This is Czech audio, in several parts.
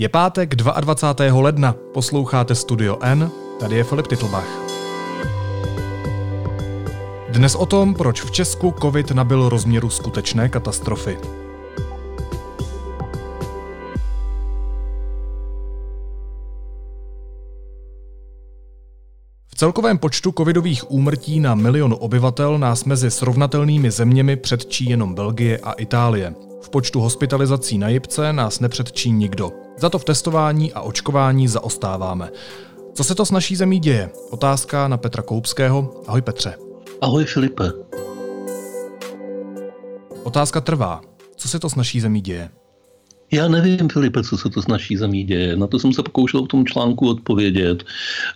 Je pátek 22. ledna, posloucháte Studio N, tady je Filip Titlbach. Dnes o tom, proč v Česku covid nabil rozměru skutečné katastrofy. V celkovém počtu covidových úmrtí na milion obyvatel nás mezi srovnatelnými zeměmi předčí jenom Belgie a Itálie. V počtu hospitalizací na jipce nás nepředčí nikdo. Za to v testování a očkování zaostáváme. Co se to s naší zemí děje? Otázka na Petra Koupského. Ahoj Petře. Ahoj Filipe. Otázka trvá. Co se to s naší zemí děje? Já nevím, Filipe, co se to s naší zemí děje. Na to jsem se pokoušel v tom článku odpovědět.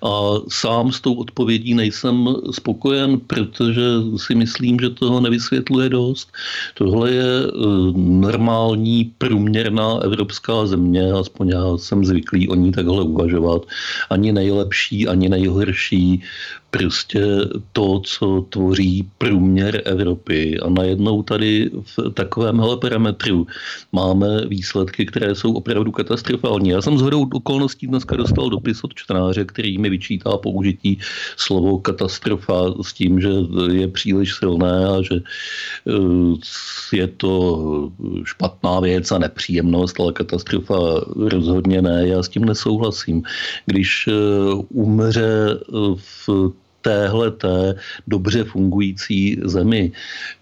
A sám s tou odpovědí nejsem spokojen, protože si myslím, že toho nevysvětluje dost. Tohle je eh, normální, průměrná evropská země, aspoň já jsem zvyklý o ní takhle uvažovat. Ani nejlepší, ani nejhorší prostě to, co tvoří průměr Evropy. A najednou tady v takovémhle parametru máme výsledky, které jsou opravdu katastrofální. Já jsem zhodou okolností dneska dostal dopis od čtenáře, který mi vyčítá použití slovo katastrofa s tím, že je příliš silné a že eh, je to špatná věc a nepříjemnost, ale katastrofa rozhodně ne. Já s tím nesouhlasím. Když eh, umře v téhleté dobře fungující zemi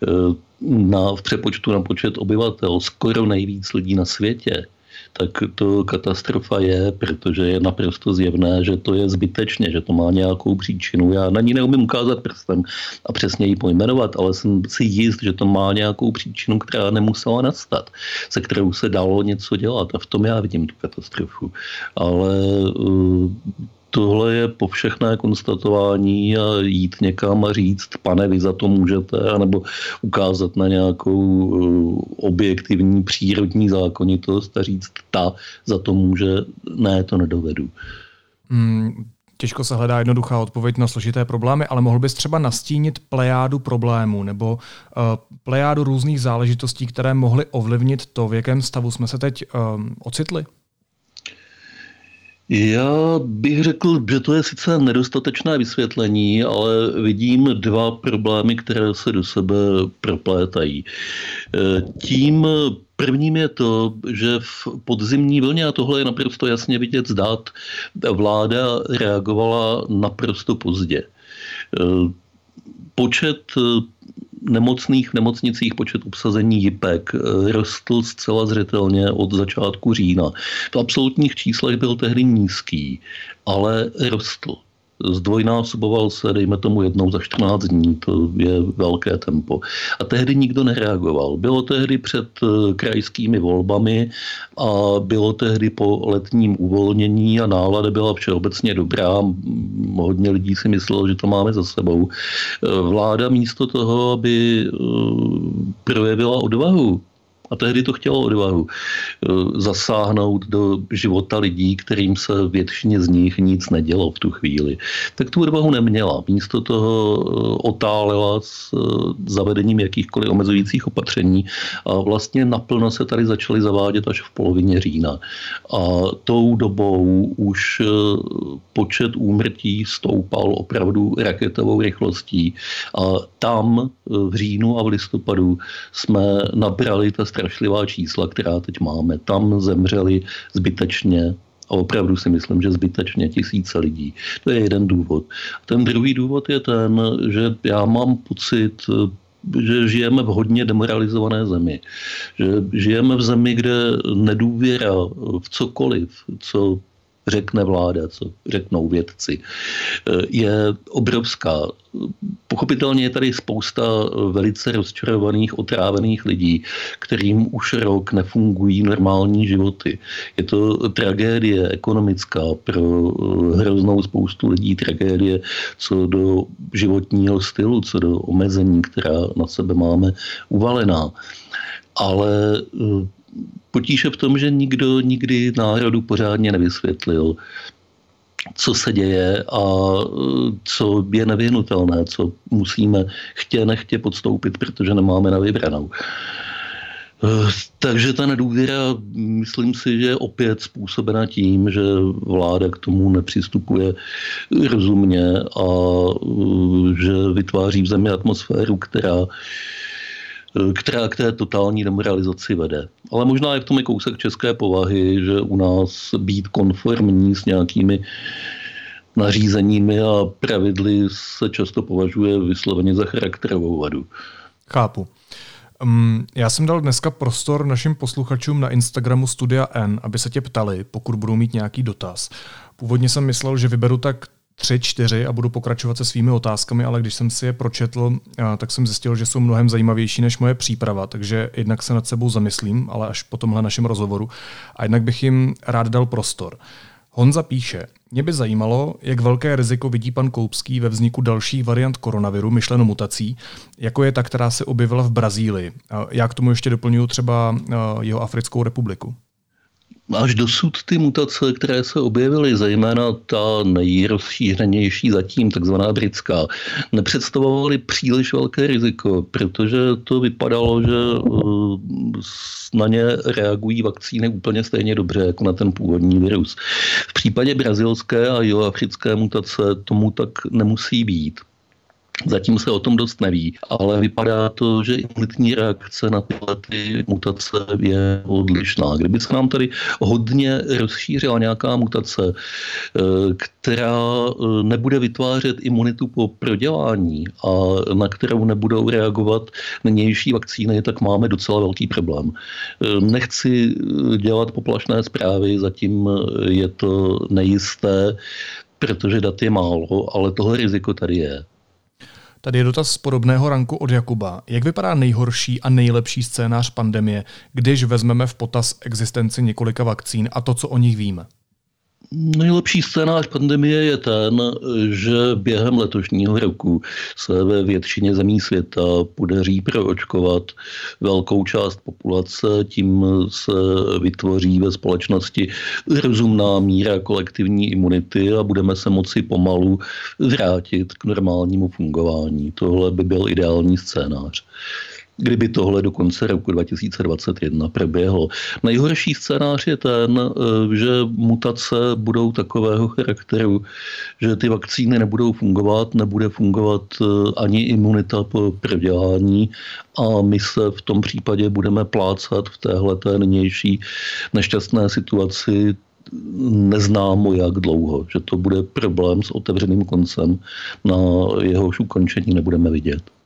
eh, na, v přepočtu na počet obyvatel skoro nejvíc lidí na světě, tak to katastrofa je, protože je naprosto zjevné, že to je zbytečně, že to má nějakou příčinu. Já na ní neumím ukázat prstem a přesně ji pojmenovat, ale jsem si jist, že to má nějakou příčinu, která nemusela nastat, se kterou se dalo něco dělat. A v tom já vidím tu katastrofu. Ale uh, tohle je povšechné konstatování a jít někam a říct, pane, vy za to můžete, anebo ukázat na nějakou eh, objektivní přírodní zákonitost a říct, ta za to může, ne, to nedovedu. Hmm, těžko se hledá jednoduchá odpověď na složité problémy, ale mohl bys třeba nastínit plejádu problémů nebo uh, plejádu různých záležitostí, které mohly ovlivnit to, v jakém stavu jsme se teď um, ocitli? Já bych řekl, že to je sice nedostatečné vysvětlení, ale vidím dva problémy, které se do sebe proplétají. E, tím Prvním je to, že v podzimní vlně, a tohle je naprosto jasně vidět zdát, vláda reagovala naprosto pozdě. Počet nemocných v nemocnicích počet obsazení JIPek eh, rostl zcela zřetelně od začátku října. V absolutních číslech byl tehdy nízký, ale rostl zdvojnásoboval se, dejme tomu jednou za 14 dní, to je velké tempo. A tehdy nikdo nereagoval. Bylo tehdy před eh, krajskými volbami a bylo tehdy po letním uvolnění a nálada byla všeobecně dobrá. Hodně lidí si myslelo, že to máme za sebou. Eh, vláda místo toho, aby eh, projevila odvahu, a tehdy to chtělo odvahu eh, zasáhnout do života lidí, kterým se většině z nich nic nedělo v tu chvíli. Tak tu odvahu neměla. Místo toho eh, otálela s eh, zavedením jakýchkoliv omezujících opatření a vlastně naplno se tady začaly zavádět až v polovině října. A tou dobou už počet úmrtí stoupal opravdu raketovou rychlostí a tam v říjnu a v listopadu jsme nabrali ta strašlivá čísla, která teď máme. Tam zemřeli zbytečně a opravdu si myslím, že zbytečně tisíce lidí. To je jeden důvod. Ten druhý důvod je ten, že já mám pocit, že žijeme v hodně demoralizované zemi. Že žijeme v zemi, kde nedůvěra v cokoliv, co řekne vláda, co řeknou vědci, je obrovská. Pochopitelně je tady spousta velice rozčarovaných, otrávených lidí, kterým už rok nefungují normální životy. Je to tragédie ekonomická pro hroznou spoustu lidí, tragédie co do životního stylu, co do omezení, která na sebe máme uvalená. Ale Potíže v tom, že nikdo nikdy národu pořádně nevysvětlil, co se děje a co je nevyhnutelné, co musíme chtě nechtě podstoupit, protože nemáme na vybranou. Eh, takže ta nedůvěra, myslím si, že je opět způsobena tím, že vláda k tomu nepřistupuje rozumně a eh, že vytváří v zemi atmosféru, která která k té totální demoralizaci vede. Ale možná je v tom i kousek české povahy, že u nás být konformní s nějakými nařízeními a pravidly se často považuje vysloveně za charakterovou vadu. Chápu. Um, já jsem dal dneska prostor našim posluchačům na Instagramu Studia N, aby se tě ptali, pokud budou mít nějaký dotaz. Původně jsem myslel, že vyberu tak tři, čtyři a budu pokračovat se svými otázkami, ale když jsem si je pročetl, tak jsem zjistil, že jsou mnohem zajímavější než moje příprava, takže jednak se nad sebou zamyslím, ale až po tomhle našem rozhovoru. A jednak bych jim rád dal prostor. Honza píše, mě by zajímalo, jak velké riziko vidí pan Koupský ve vzniku dalších variant koronaviru, myšleno mutací, jako je ta, která se objevila v Brazílii. Já k tomu ještě doplňuji třeba jeho Africkou republiku. Až dosud ty mutace, které se objevily, zejména ta nejrozšířenější zatím, takzvaná britská, nepředstavovaly příliš velké riziko, protože to vypadalo, že eh, na ně reagují vakcíny úplně stejně dobře jako na ten původní virus. V případě brazilské a jihoafrické mutace tomu tak nemusí být. Zatím se o tom dost neví, ale vypadá to, že imunitní reakce na tyhle ty mutace je odlišná. Kdyby se nám tady hodně rozšířila nějaká mutace, eh, která eh, nebude vytvářet imunitu po prodělání a na kterou nebudou reagovat nynější vakcíny, tak máme docela velký problém. Eh, nechci dělat poplašné zprávy, zatím je to nejisté, protože dat je málo, ale tohle riziko tady je. Tady je dotaz z podobného ranku od Jakuba. Jak vypadá nejhorší a nejlepší scénář pandemie, když vezmeme v potaz existenci několika vakcín a to, co o nich víme? Nejlepší scénář pandemie je ten, že během letošního roku se ve většině zemí světa podaří proočkovat velkou část populace, tím se vytvoří ve společnosti rozumná míra kolektivní imunity a budeme se moci pomalu vrátit k normálnímu fungování. Tohle by byl ideální scénář kdyby tohle do konce roku 2021 proběhlo. Nejhorší scénář je ten, eh, že mutace budou takového charakteru, že ty vakcíny nebudou fungovat, nebude fungovat eh, ani imunita po prodělání a my se v tom případě budeme plácat v téhle nynější nešťastné situaci neznámo jak dlouho, že to bude problém s otevřeným koncem, na jehož ukončení nebudeme vidět.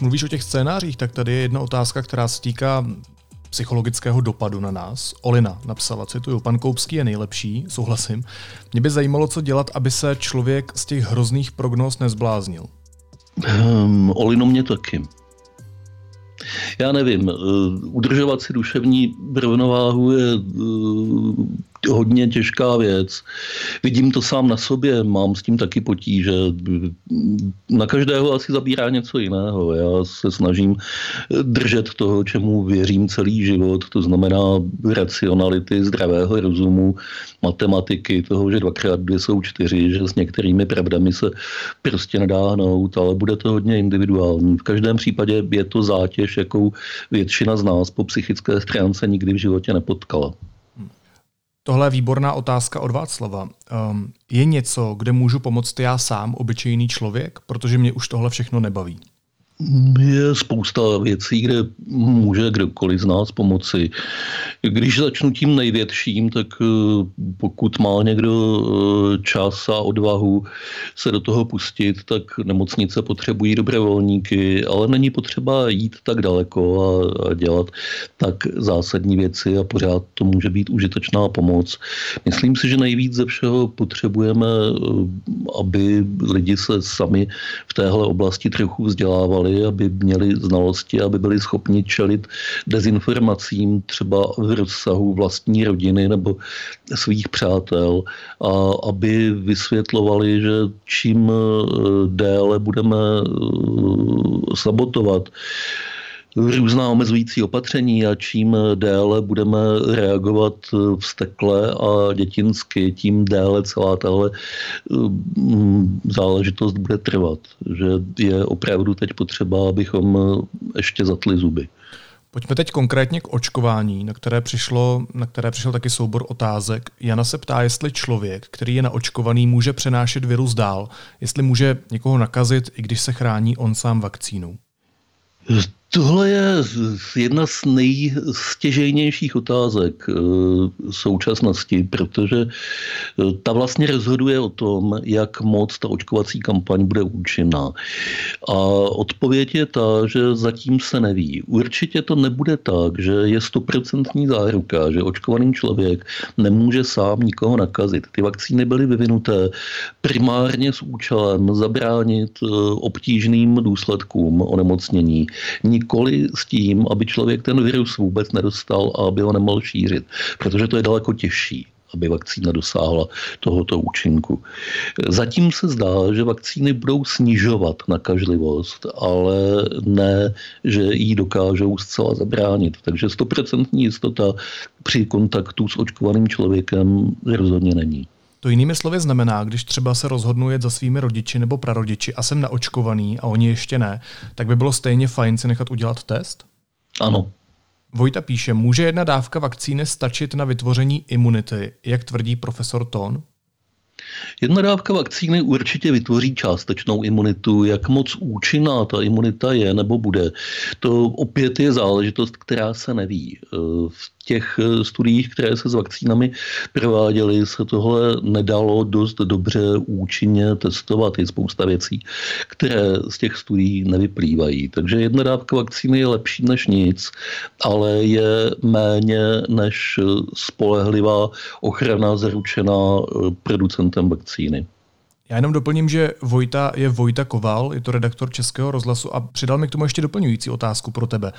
Mluvíš o těch scénářích, tak tady je jedna otázka, která se týká psychologického dopadu na nás. Olina napsala, cituju, pan Koupský je nejlepší, souhlasím. Mě by zajímalo, co dělat, aby se člověk z těch hrozných prognóz nezbláznil. Um, Olino mě taky. Já nevím, eh, udržovat si duševní rovnováhu je eh, hodně těžká věc. Vidím to sám na sobě, mám s tím taky potíže. Na každého asi zabírá něco jiného. Já se snažím držet toho, čemu věřím celý život, to znamená racionality, zdravého rozumu, matematiky, toho, že dvakrát dvě jsou čtyři, že s některými pravdami se prostě nedá hnout, ale bude to hodně individuální. V každém případě je to zátěž, jakou většina z nás po psychické stránce nikdy v životě nepotkala. Tohle je výborná otázka od Václava. Um, je něco, kde můžu pomoct já sám, obyčejný člověk, protože mě už tohle všechno nebaví? Je spousta věcí, kde může kdokoliv z nás pomoci. Když začnu tím největším, tak eh, pokud má někdo eh, čas a odvahu se do toho pustit, tak nemocnice potřebují dobrovolníky, ale není potřeba jít tak daleko a, dělat tak zásadní věci a pořád to může být užitečná pomoc. Myslím si, že nejvíc ze všeho potřebujeme, eh, aby lidi se sami v téhle oblasti trochu vzdělávali vzdělali, aby měli znalosti, aby byli schopni čelit dezinformacím třeba v rozsahu vlastní rodiny nebo svých přátel a aby vysvětlovali, že čím eh, déle budeme eh, sabotovat různá omezující opatření a čím déle budeme reagovat vstekle a dětinsky, tím déle celá tahle mm, záležitost bude trvat. Že je opravdu teď potřeba, abychom ještě zatli zuby. Pojďme teď konkrétně k očkování, na které, přišlo, na které přišel taky soubor otázek. Jana se ptá, jestli člověk, který je naočkovaný, může přenášet virus dál, jestli může někoho nakazit, i když se chrání on sám vakcínou. Tohle je jedna z nejstěžejnějších otázek eh, současnosti, protože eh, ta vlastně rozhoduje o tom, jak moc ta očkovací kampaň bude účinná. A odpověď je ta, že zatím se neví. Určitě to nebude tak, že je stoprocentní záruka, že očkovaný člověk nemůže sám nikoho nakazit. Ty vakcíny byly vyvinuté primárně s účelem zabránit eh, obtížným důsledkům onemocnění nikoli s tím, aby člověk ten virus vůbec nedostal a aby ho nemohl šířit, protože to je daleko těžší aby vakcína dosáhla tohoto účinku. Zatím se zdá, že vakcíny budou snižovat nakažlivost, ale ne, že ji dokážou zcela zabránit. Takže stoprocentní jistota při kontaktu s očkovaným člověkem rozhodně není. To jinými slovy znamená, když třeba se rozhodnu jet za svými rodiči nebo prarodiči a jsem naočkovaný a oni ještě ne, tak by bylo stejně fajn si nechat udělat test? Ano. Vojta píše, může jedna dávka vakcíny stačit na vytvoření imunity, jak tvrdí profesor Ton? Jedna dávka vakcíny určitě vytvoří částečnou imunitu. Jak moc účinná ta imunita je nebo bude, to opět je záležitost, která se neví. V těch eh, studiích, které se s vakcínami prováděly, se tohle nedalo dost dobře účinně testovat. Je spousta věcí, které z těch studií nevyplývají. Takže jedna dávka vakcíny je lepší než nic, ale je méně než spolehlivá ochrana zaručená eh, producentem vakcíny. Já jenom doplním, že Vojta je Vojta Koval, je to redaktor Českého rozhlasu a přidal mi k tomu ještě doplňující otázku pro tebe.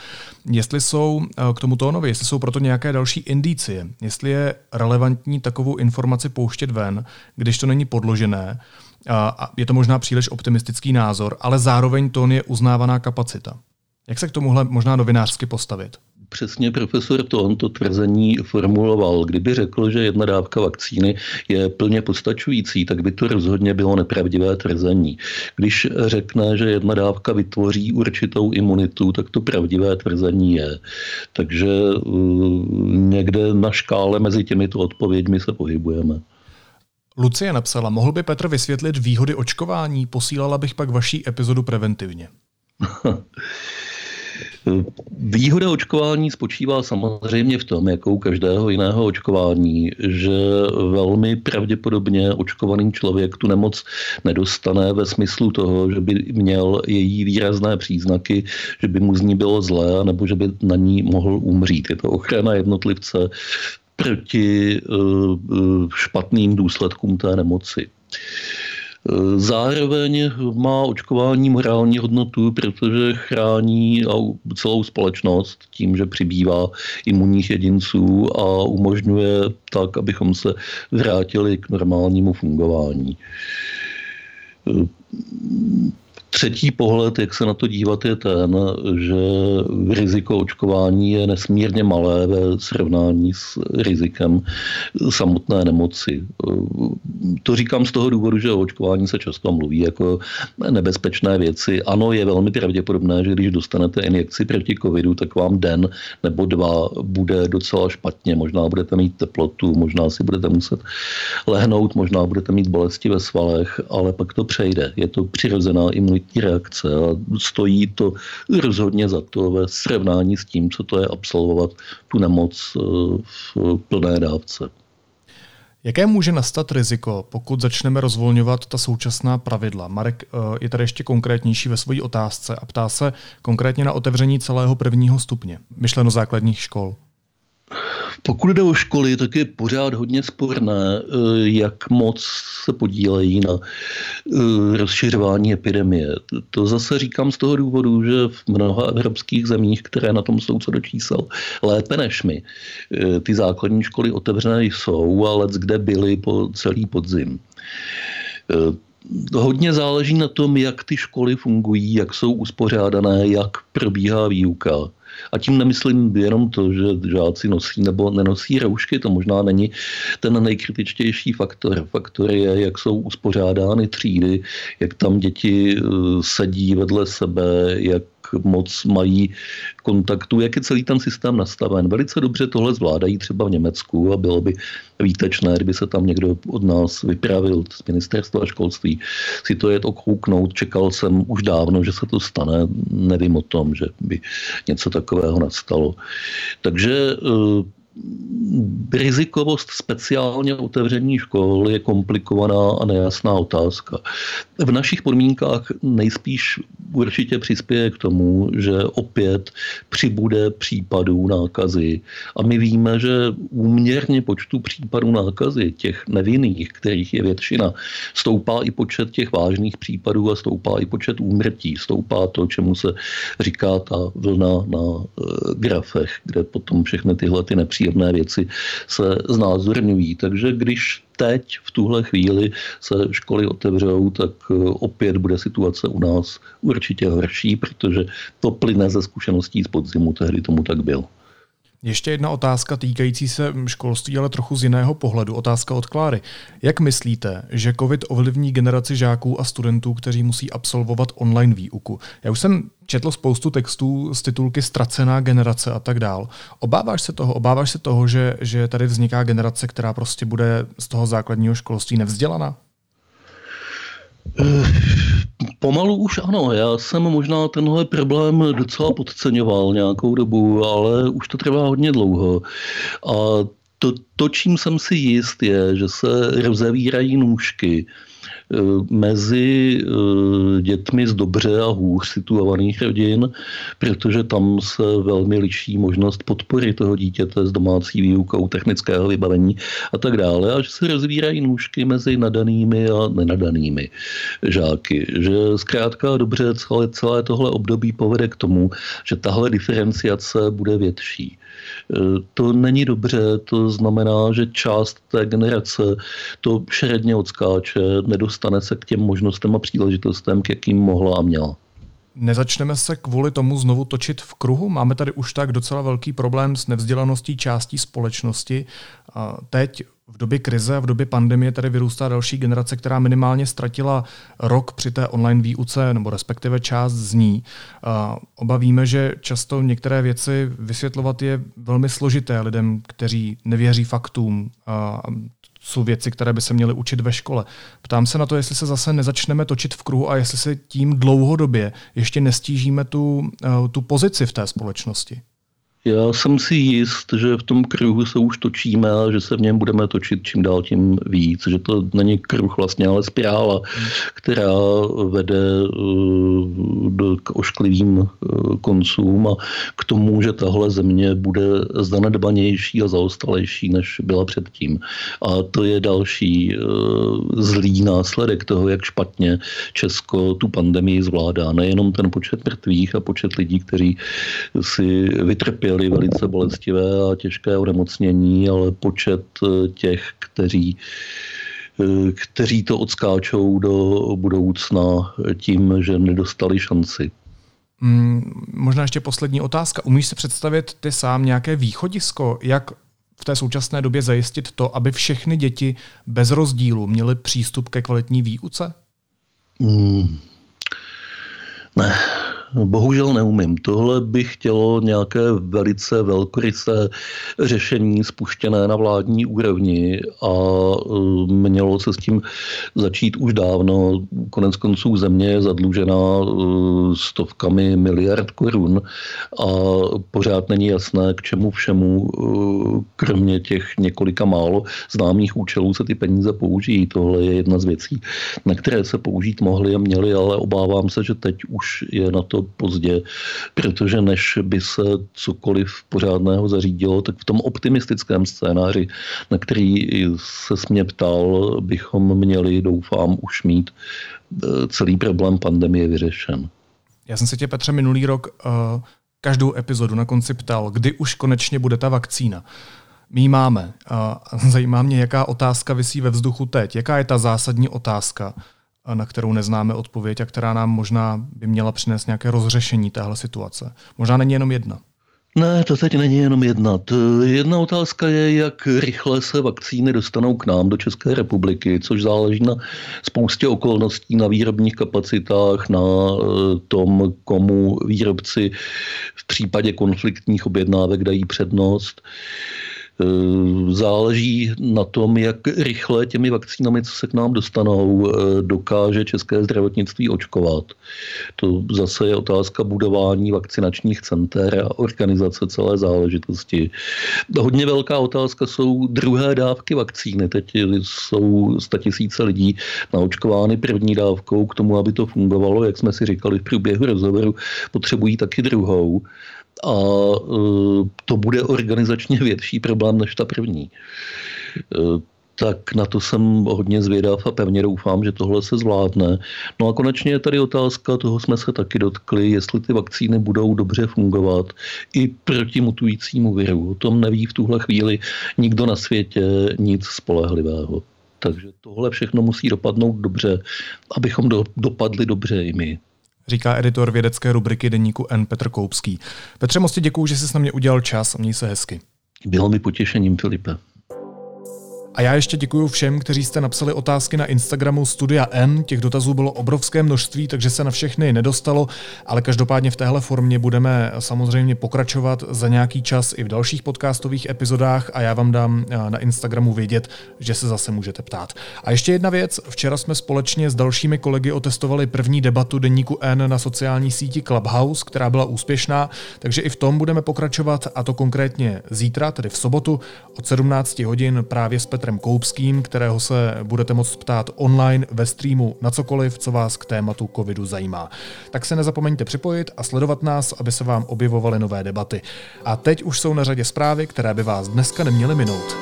Jestli jsou eh, k tomu tónovi, jestli jsou proto nějaké další indicie, jestli je relevantní takovou informaci pouštět ven, když to není podložené, a je to možná příliš optimistický názor, ale zároveň tón je uznávaná kapacita. Jak se k tomuhle možná novinářsky postavit? přesně profesor Ton to tvrzení formuloval. Kdyby řekl, že jedna dávka vakcíny je plně postačující, tak by to rozhodně bylo nepravdivé tvrzení. Když řekne, že jedna dávka vytvoří určitou imunitu, tak to pravdivé tvrzení je. Takže uh, někde na škále mezi těmito odpověďmi se pohybujeme. Lucie napsala, mohl by Petr vysvětlit výhody očkování? Posílala bych pak vaší epizodu preventivně. Výhoda očkování spočívá samozřejmě v tom, jako u každého jiného očkování, že velmi pravděpodobně očkovaný člověk tu nemoc nedostane ve smyslu toho, že by měl její výrazné příznaky, že by mu z ní bylo zlé, nebo že by na ní mohl umřít. Je to ochrana jednotlivce proti eh, eh, špatným důsledkům té nemoci. Zároveň má očkování morální hodnotu, protože chrání celou společnost tím, že přibývá imunních jedinců a umožňuje tak, abychom se vrátili k normálnímu fungování. Třetí pohled, jak se na to dívat, je ten, že riziko očkování je nesmírně malé ve srovnání s rizikem samotné nemoci. To říkám z toho důvodu, že o očkování se často mluví jako nebezpečné věci. Ano, je velmi pravděpodobné, že když dostanete injekci proti covidu, tak vám den nebo dva bude docela špatně. Možná budete mít teplotu, možná si budete muset lehnout, možná budete mít bolesti ve svalech, ale pak to přejde. Je to přirozená imunitní reakce a stojí to rozhodně za to ve srovnání s tím, co to je absolvovat tu nemoc eh, v plné dávce. Jaké může nastat riziko, pokud začneme rozvolňovat ta současná pravidla? Marek eh, je tady ještě konkrétnější ve své otázce a ptá se konkrétně na otevření celého prvního stupně, myšleno základních škol. Pokud jde o školy, tak je pořád hodně sporné, eh, jak moc se podílejí na eh, rozšiřování epidemie. To zase říkám z toho důvodu, že v mnoha evropských zemích, které na tom jsou co do čísel, lépe než my, eh, ty základní školy otevřené jsou, ale kde byly po celý podzim hodně záleží na tom, jak ty školy fungují, jak jsou uspořádané, jak probíhá výuka. A tím nemyslím jenom to, že žáci nosí nebo nenosí roušky, to možná není ten nejkritičtější faktor. Faktor je, jak jsou uspořádány třídy, jak tam děti eh, sedí vedle sebe, jak moc mají kontaktu, jak je celý ten systém nastaven. Velice dobře tohle zvládají třeba v Německu a bylo by výtečné, kdyby se tam někdo od nás vypravil z ministerstva školství si to je okouknout. Čekal jsem už dávno, že se to stane. Nevím o tom, že by něco takového nastalo. Takže eh, rizikovost speciálně otevření škol je komplikovaná a nejasná otázka. V našich podmínkách nejspíš určitě přispěje k tomu, že opět přibude případů nákazy. A my víme, že úměrně počtu případů nákazy, těch nevinných, kterých je většina, stoupá i počet těch vážných případů a stoupá i počet úmrtí. Stoupá to, čemu se říká ta vlna na e, grafech, kde potom všechny tyhle ty nepříjemné věci se znázorňují. Takže když teď v tuhle chvíli se školy otevřou, tak eh, opět bude situace u nás určitě horší, protože to plyne ze zkušeností z podzimu, tehdy tomu tak bylo. Ještě jedna otázka týkající se školství, ale trochu z jiného pohledu. Otázka od Kláry. Jak myslíte, že COVID ovlivní generaci žáků a studentů, kteří musí absolvovat online výuku? Já už jsem četl spoustu textů z titulky Ztracená generace a tak dál. Obáváš se toho? Obáváš se toho, že, že tady vzniká generace, která prostě bude z toho základního školství nevzdělaná? Eh, pomalu už ano, já jsem možná tenhle problém docela podceňoval nějakou dobu, ale už to trvá hodně dlouho. A to, to čím jsem si jist, je, že se rozevírají nůžky Eh, mezi eh, dětmi z dobře a hůř situovaných rodin, protože tam se velmi liší možnost podpory toho dítěte s domácí výukou, technického vybavení a tak dále, a že se rozvírají nůžky mezi nadanými a nenadanými žáky. Že zkrátka dobře celé, celé tohle období povede k tomu, že tahle diferenciace bude větší. To není dobře, to znamená, že část té generace to šeredně odskáče, nedostane se k těm možnostem a příležitostem, k jakým mohla a měla. Nezačneme se kvůli tomu znovu točit v kruhu? Máme tady už tak docela velký problém s nevzdělaností částí společnosti. Teď v době krize a v době pandemie tady vyrůstá další generace, která minimálně ztratila rok při té online výuce, nebo respektive část z ní. Obavíme, že často některé věci vysvětlovat je velmi složité lidem, kteří nevěří faktům. Jsou věci, které by se měly učit ve škole. Ptám se na to, jestli se zase nezačneme točit v kruhu a jestli se tím dlouhodobě ještě nestížíme tu, tu pozici v té společnosti. Já jsem si jist, že v tom kruhu se už točíme a že se v něm budeme točit čím dál tím víc. Že to není kruh vlastně, ale spirála, která vede eh, k ošklivým eh, koncům a k tomu, že tahle země bude zanedbanější a zaostalejší, než byla předtím. A to je další eh, zlý následek toho, jak špatně Česko tu pandemii zvládá. Nejenom ten počet mrtvých a počet lidí, kteří si vytrpěli trpěli velice bolestivé a těžké onemocnění, ale počet eh, těch, kteří eh, kteří to odskáčou do budoucna tím, že nedostali šanci. Hmm, možná ještě poslední otázka. Umíš si představit ty sám nějaké východisko, jak v té současné době zajistit to, aby všechny děti bez rozdílu měly přístup ke kvalitní výuce? Hmm. Ne, Bohužel neumím. Tohle by chtělo nějaké velice velkorysé řešení spuštěné na vládní úrovni a e, mělo se s tím začít už dávno. Konec konců země je zadlužená e, stovkami miliard korun a pořád není jasné, k čemu všemu, e, kromě těch několika málo známých účelů se ty peníze použijí. Tohle je jedna z věcí, na které se použít mohly a měly, ale obávám se, že teď už je na to pozdě, protože než by se cokoliv pořádného zařídilo, tak v tom optimistickém scénáři, na který se mě ptal, bychom měli, doufám, už mít eh, celý problém pandemie vyřešen. Já jsem se tě, Petře, minulý rok uh, každou epizodu na konci ptal, kdy už konečně bude ta vakcína. My máme. Zajímá mě, jaká otázka vysí ve vzduchu teď. Jaká je ta zásadní otázka? Na kterou neznáme odpověď a která nám možná by měla přinést nějaké rozřešení téhle situace. Možná není jenom jedna. Ne, to teď není jenom jedna. Jedna otázka je, jak rychle se vakcíny dostanou k nám do České republiky, což záleží na spoustě okolností, na výrobních kapacitách, na eh, tom, komu výrobci v případě konfliktních objednávek dají přednost. Záleží na tom, jak rychle těmi vakcínami, co se k nám dostanou, eh, dokáže české zdravotnictví očkovat. To zase je otázka budování vakcinačních center a organizace celé záležitosti. Hodně velká otázka jsou druhé dávky vakcíny. Teď jsou statisíce lidí naočkovány první dávkou k tomu, aby to fungovalo, jak jsme si říkali v průběhu rozhovoru, potřebují taky druhou a e, to bude organizačně větší problém než ta první. E, tak na to jsem hodně zvědav a pevně doufám, že tohle se zvládne. No a konečně je tady otázka, toho jsme se taky dotkli, jestli ty vakcíny budou dobře fungovat i proti mutujícímu viru. O tom neví v tuhle chvíli nikdo na světě nic spolehlivého. Takže tohle všechno musí dopadnout dobře, abychom do, dopadli dobře i my říká editor vědecké rubriky deníku N. Petr Koupský. Petře, moc děkuji, že jsi na mě udělal čas a měj se hezky. Bylo mi potěšením, Filipe. A já ještě děkuji všem, kteří jste napsali otázky na Instagramu Studia N. Těch dotazů bylo obrovské množství, takže se na všechny nedostalo, ale každopádně v téhle formě budeme samozřejmě pokračovat za nějaký čas i v dalších podcastových epizodách a já vám dám eh, na Instagramu vědět, že se zase můžete ptát. A ještě jedna věc, včera jsme společně s dalšími kolegy otestovali první debatu deníku N na sociální síti Clubhouse, která byla úspěšná, takže i v tom budeme pokračovat a to konkrétně zítra, tedy v sobotu od 17 hodin právě s Petrem Koupským, kterého se budete moct ptát online ve streamu na cokoliv, co vás k tématu covidu zajímá. Tak se nezapomeňte připojit a sledovat nás, aby se vám objevovaly nové debaty. A teď už jsou na řadě zprávy, které by vás dneska neměly minout.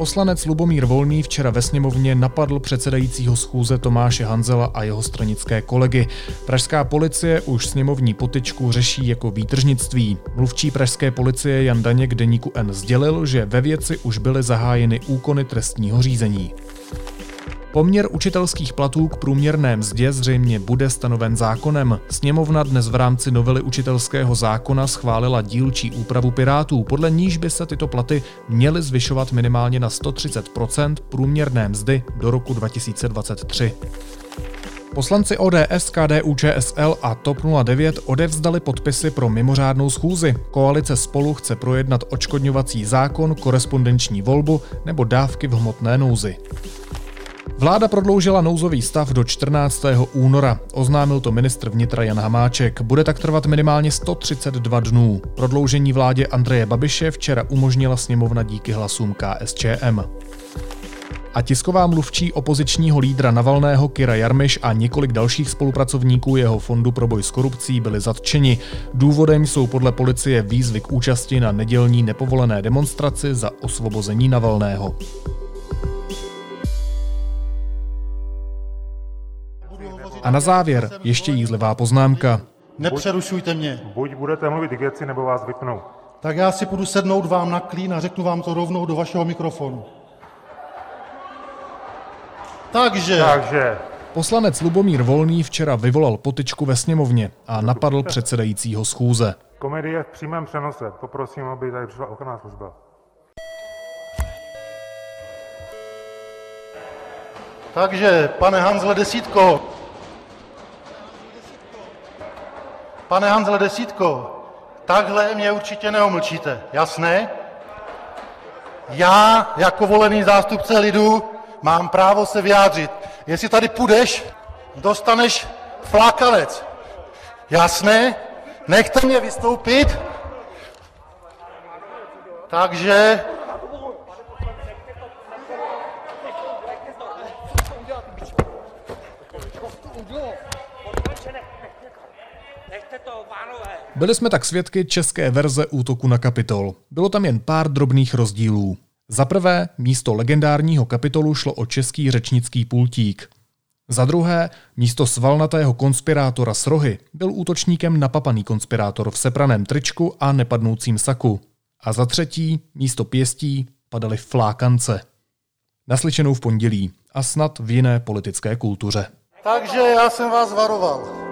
Poslanec Lubomír Volný včera ve sněmovně napadl předsedajícího schůze Tomáše Hanzela a jeho stranické kolegy. Pražská policie už sněmovní potyčku řeší jako výtržnictví. Mluvčí pražské policie Jan Daněk deníku N sdělil, že ve věci už byly zahájeny úkony trestního řízení. Poměr učitelských platů k průměrné mzdě zřejmě bude stanoven zákonem. Sněmovna dnes v rámci novely učitelského zákona schválila dílčí úpravu Pirátů, podle níž by se tyto platy měly zvyšovat minimálně na 130% průměrné mzdy do roku 2023. Poslanci ODS, KDU, ČSL a TOP 09 odevzdali podpisy pro mimořádnou schůzi. Koalice spolu chce projednat očkodňovací zákon, korespondenční volbu nebo dávky v hmotné nouzi. Vláda prodloužila nouzový stav do 14. února. Oznámil to ministr vnitra Jan Hamáček. Bude tak trvat minimálně 132 dnů. Prodloužení vládě Andreje Babiše včera umožnila sněmovna díky hlasům KSČM. A tisková mluvčí opozičního lídra Navalného Kira Jarmiš a několik dalších spolupracovníků jeho fondu pro boj s korupcí byli zatčeni. Důvodem jsou podle policie výzvy k účasti na nedělní nepovolené demonstraci za osvobození Navalného. A na závěr ještě jízlivá poznámka. Nepřerušujte mě. Buď budete mluvit k věci, nebo vás vypnou. Tak já si půjdu sednout vám na klín a řeknu vám to rovnou do vašeho mikrofonu. Takže. Takže. Poslanec Lubomír Volný včera vyvolal potyčku ve sněmovně a napadl předsedajícího schůze. Komedie v přímém přenose. Poprosím, aby tady přišla ochranná služba. Takže, pane Hanzle Desítko, Pane Hanzle Desítko, takhle mě určitě neomlčíte, jasné? Já jako volený zástupce lidu mám právo se vyjádřit. Jestli tady půjdeš, dostaneš flákalec. Jasné? Nechte mě vystoupit. Takže Byli jsme tak svědky české verze útoku na Kapitol. Bylo tam jen pár drobných rozdílů. Za prvé, místo legendárního kapitolu šlo o český řečnický pultík. Za druhé, místo svalnatého konspirátora s rohy byl útočníkem napapaný konspirátor v sepraném tričku a nepadnoucím saku. A za třetí, místo pěstí padaly flákance. Naslyšenou v pondělí. a snad v jiné politické kultuře. Takže já jsem vás varoval.